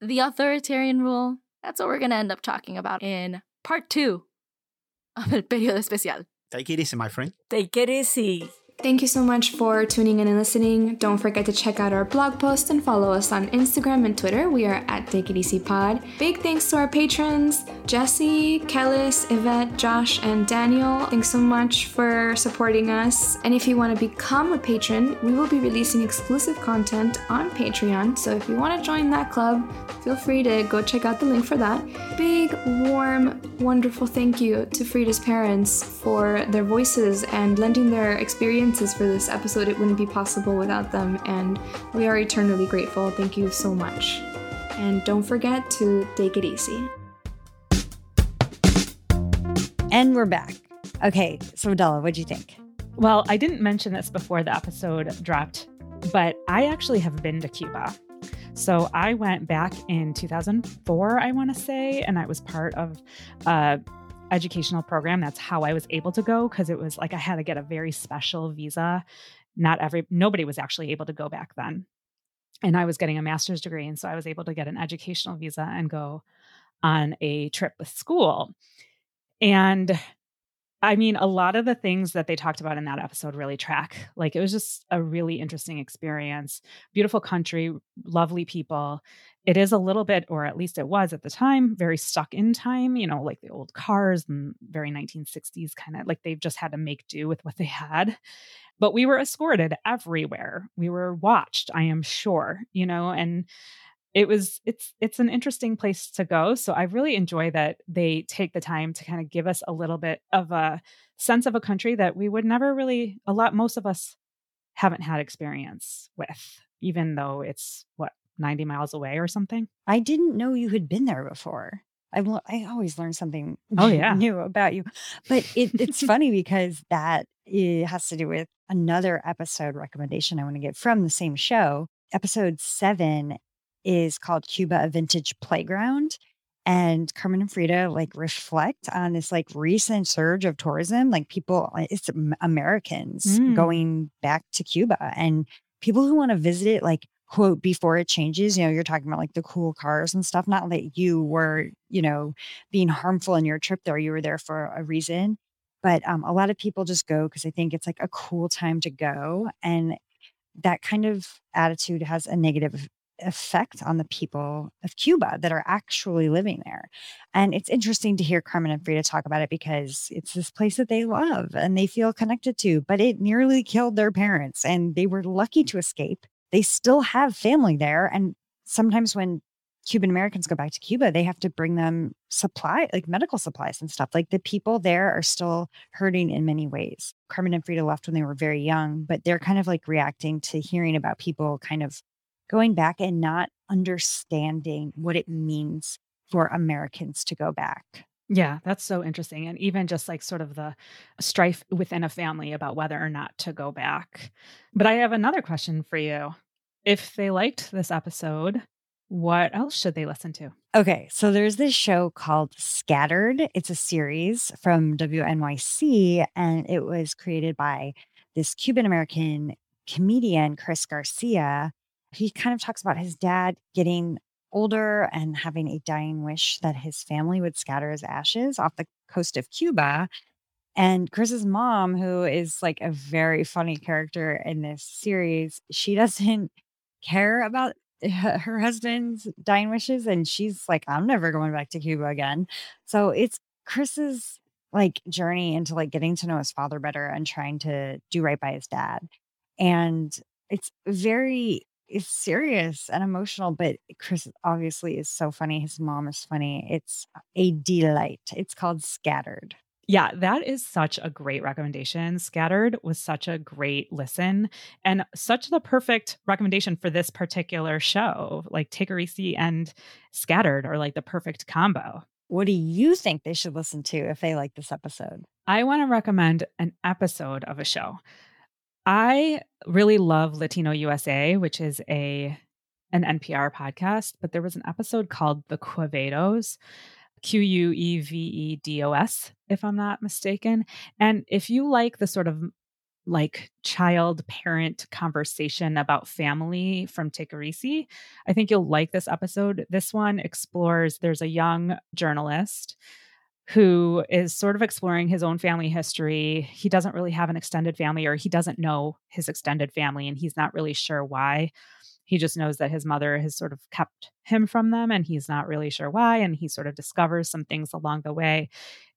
the authoritarian rule, That's what we're going to end up talking about in part two of El Periodo Especial. Take it easy, my friend. Take it easy. Thank you so much for tuning in and listening. Don't forget to check out our blog post and follow us on Instagram and Twitter. We are at Take It Easy Pod. Big thanks to our patrons Jesse, Kellis, Yvette, Josh, and Daniel. Thanks so much for supporting us. And if you want to become a patron, we will be releasing exclusive content on Patreon. So if you want to join that club, feel free to go check out the link for that. Big, warm, wonderful thank you to Frida's parents for their voices and lending their experiences for this episode. It wouldn't be possible without them, and we are eternally grateful. Thank you so much. And don't forget to take it easy. And we're back. Okay, so Adela, what'd you think? Well, I didn't mention this before the episode dropped, but I actually have been to Cuba. So I went back in 2004, I want to say, and I was part of a educational program. That's how I was able to go because it was like I had to get a very special visa. Not every nobody was actually able to go back then. And I was getting a master's degree and so I was able to get an educational visa and go on a trip with school. And I mean, a lot of the things that they talked about in that episode really track. Like, it was just a really interesting experience. Beautiful country, lovely people. It is a little bit, or at least it was at the time, very stuck in time, you know, like the old cars and very 1960s kind of like they've just had to make do with what they had. But we were escorted everywhere. We were watched, I am sure, you know, and it was it's it's an interesting place to go so i really enjoy that they take the time to kind of give us a little bit of a sense of a country that we would never really a lot most of us haven't had experience with even though it's what 90 miles away or something I didn't know you had been there before. I lo- I always learn something Oh, yeah. new about you. But it, it's funny because that it has to do with another episode recommendation I want to get from the same show. Episode seven is called Cuba a Vintage Playground. And Carmen and Frida like reflect on this like recent surge of tourism, like people, uh, it's Americans Mm. going back to Cuba and people who want to visit it, like quote before it changes you know you're talking about like the cool cars and stuff not that you were you know being harmful in your trip there you were there for a reason but um, a lot of people just go because they think it's like a cool time to go and that kind of attitude has a negative effect on the people of cuba that are actually living there and it's interesting to hear carmen and frida talk about it because it's this place that they love and they feel connected to but it nearly killed their parents and they were lucky to escape they still have family there. And sometimes when Cuban Americans go back to Cuba, they have to bring them supply, like medical supplies and stuff. Like the people there are still hurting in many ways. Carmen and Frida left when they were very young, but they're kind of like reacting to hearing about people kind of going back and not understanding what it means for Americans to go back. Yeah, that's so interesting. And even just like sort of the strife within a family about whether or not to go back. But I have another question for you. If they liked this episode, what else should they listen to? Okay, so there's this show called Scattered. It's a series from WNYC, and it was created by this Cuban American comedian, Chris Garcia. He kind of talks about his dad getting older and having a dying wish that his family would scatter his ashes off the coast of Cuba. And Chris's mom, who is like a very funny character in this series, she doesn't care about her husband's dying wishes and she's like i'm never going back to cuba again so it's chris's like journey into like getting to know his father better and trying to do right by his dad and it's very it's serious and emotional but chris obviously is so funny his mom is funny it's a delight it's called scattered Yeah, that is such a great recommendation. Scattered was such a great listen and such the perfect recommendation for this particular show. Like a and Scattered are like the perfect combo. what do you think they should listen to if they like this episode I want to recommend an episode of a show. I really love Latino USA, which is a an NPR podcast, but there was an episode called The Quevedos, Q U E V E D O S, if I'm not mistaken. And if you like the sort of like child parent conversation about family from Teikirisi. I think you'll like this episode. This one explores there's a young journalist who is sort of exploring his own family history. He doesn't really have an extended family, or he doesn't know his extended family, and he's not really sure why. He just knows that his mother has sort of kept him from them, and he's not really sure why. And he sort of discovers some things along the way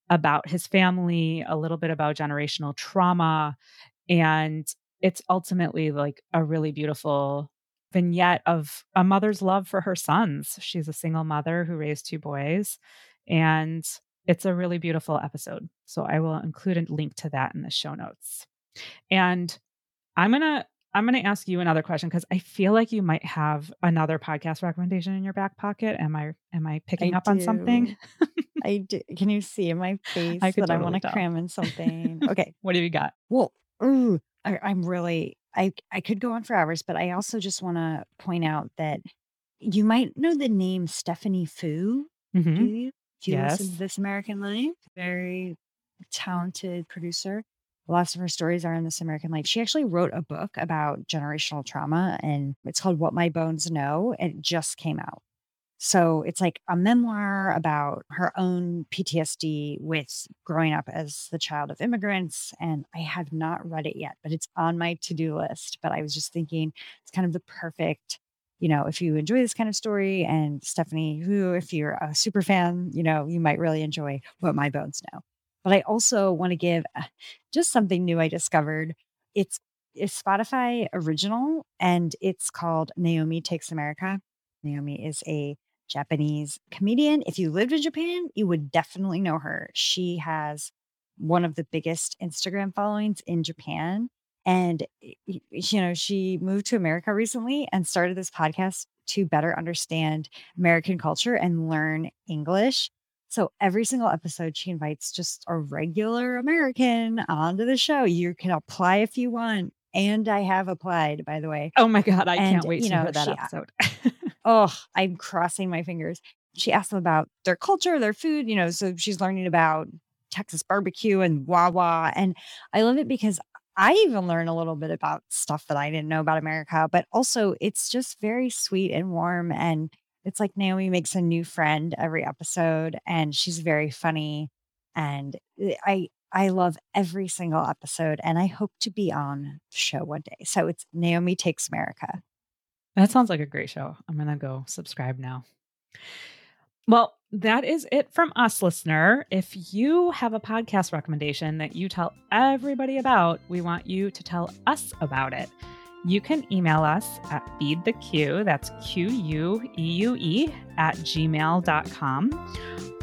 about his family, a little bit about generational trauma. And it's ultimately like a really beautiful vignette of a mother's love for her sons. She's a single mother who raised two boys. And it's a really beautiful episode. So I will include a link to that in the show notes. And I'm going to I'm going to ask you another question because I feel like you might have another podcast recommendation in your back pocket. Am I am I picking I up on something? I do. Can you see in my face I that I want to cram in something? Okay. what have you got? Well, ooh, I, I'm really, I, I could go on for hours, but I also just want to point out that you might know the name Stephanie Foo. Do Mhm. Do you listen Yes. to This American Life? Very talented producer. Lots of her stories are in This American Life. She actually wrote a book about generational trauma, and it's called What My Bones Know. It just came out. So it's like a memoir about her own PTSD with growing up as the child of immigrants. And I have not read it yet, but it's on my to do list. But I was just thinking it's kind of the perfect, you know, if you enjoy this kind of story and Stephanie, who, if you're a super fan, you know, you might really enjoy What My Bones Know. But I also want to give uh, just something new I discovered. It's a Spotify original and it's called Naomi Takes America. Naomi is a Japanese comedian. If you lived in Japan, you would definitely know her. She has one of the biggest Instagram followings in Japan. And, you know, she moved to America recently and started this podcast to better understand American culture and learn English. So every single episode, she invites just a regular American onto the show. You can apply if you want. And I have applied, by the way. Oh my god, I And, can't wait you to know, hear that she- episode. Oh, I'm crossing my fingers. She asked them about their culture, their food, you know, so she's learning about Texas barbecue and Wawa. And I love it because I even learn a little bit about stuff that I didn't know about America, but also it's just very sweet and warm. And it's like Naomi makes a new friend every episode and she's very funny. And eh, I, I love every single episode and I hope to be on the show one day. So it's Naomi Takes America. That sounds like a great show. I'm going to go subscribe now. Well, that is it from us, listener. If you have a podcast recommendation that you tell everybody about, we want you to tell us about it. You can email us at feedthequeue, that's Q U E U E, at gmail.com,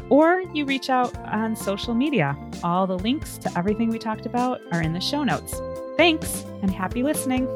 or you reach out on social media. All the links to everything we talked about are in the show notes. Thanks and happy listening.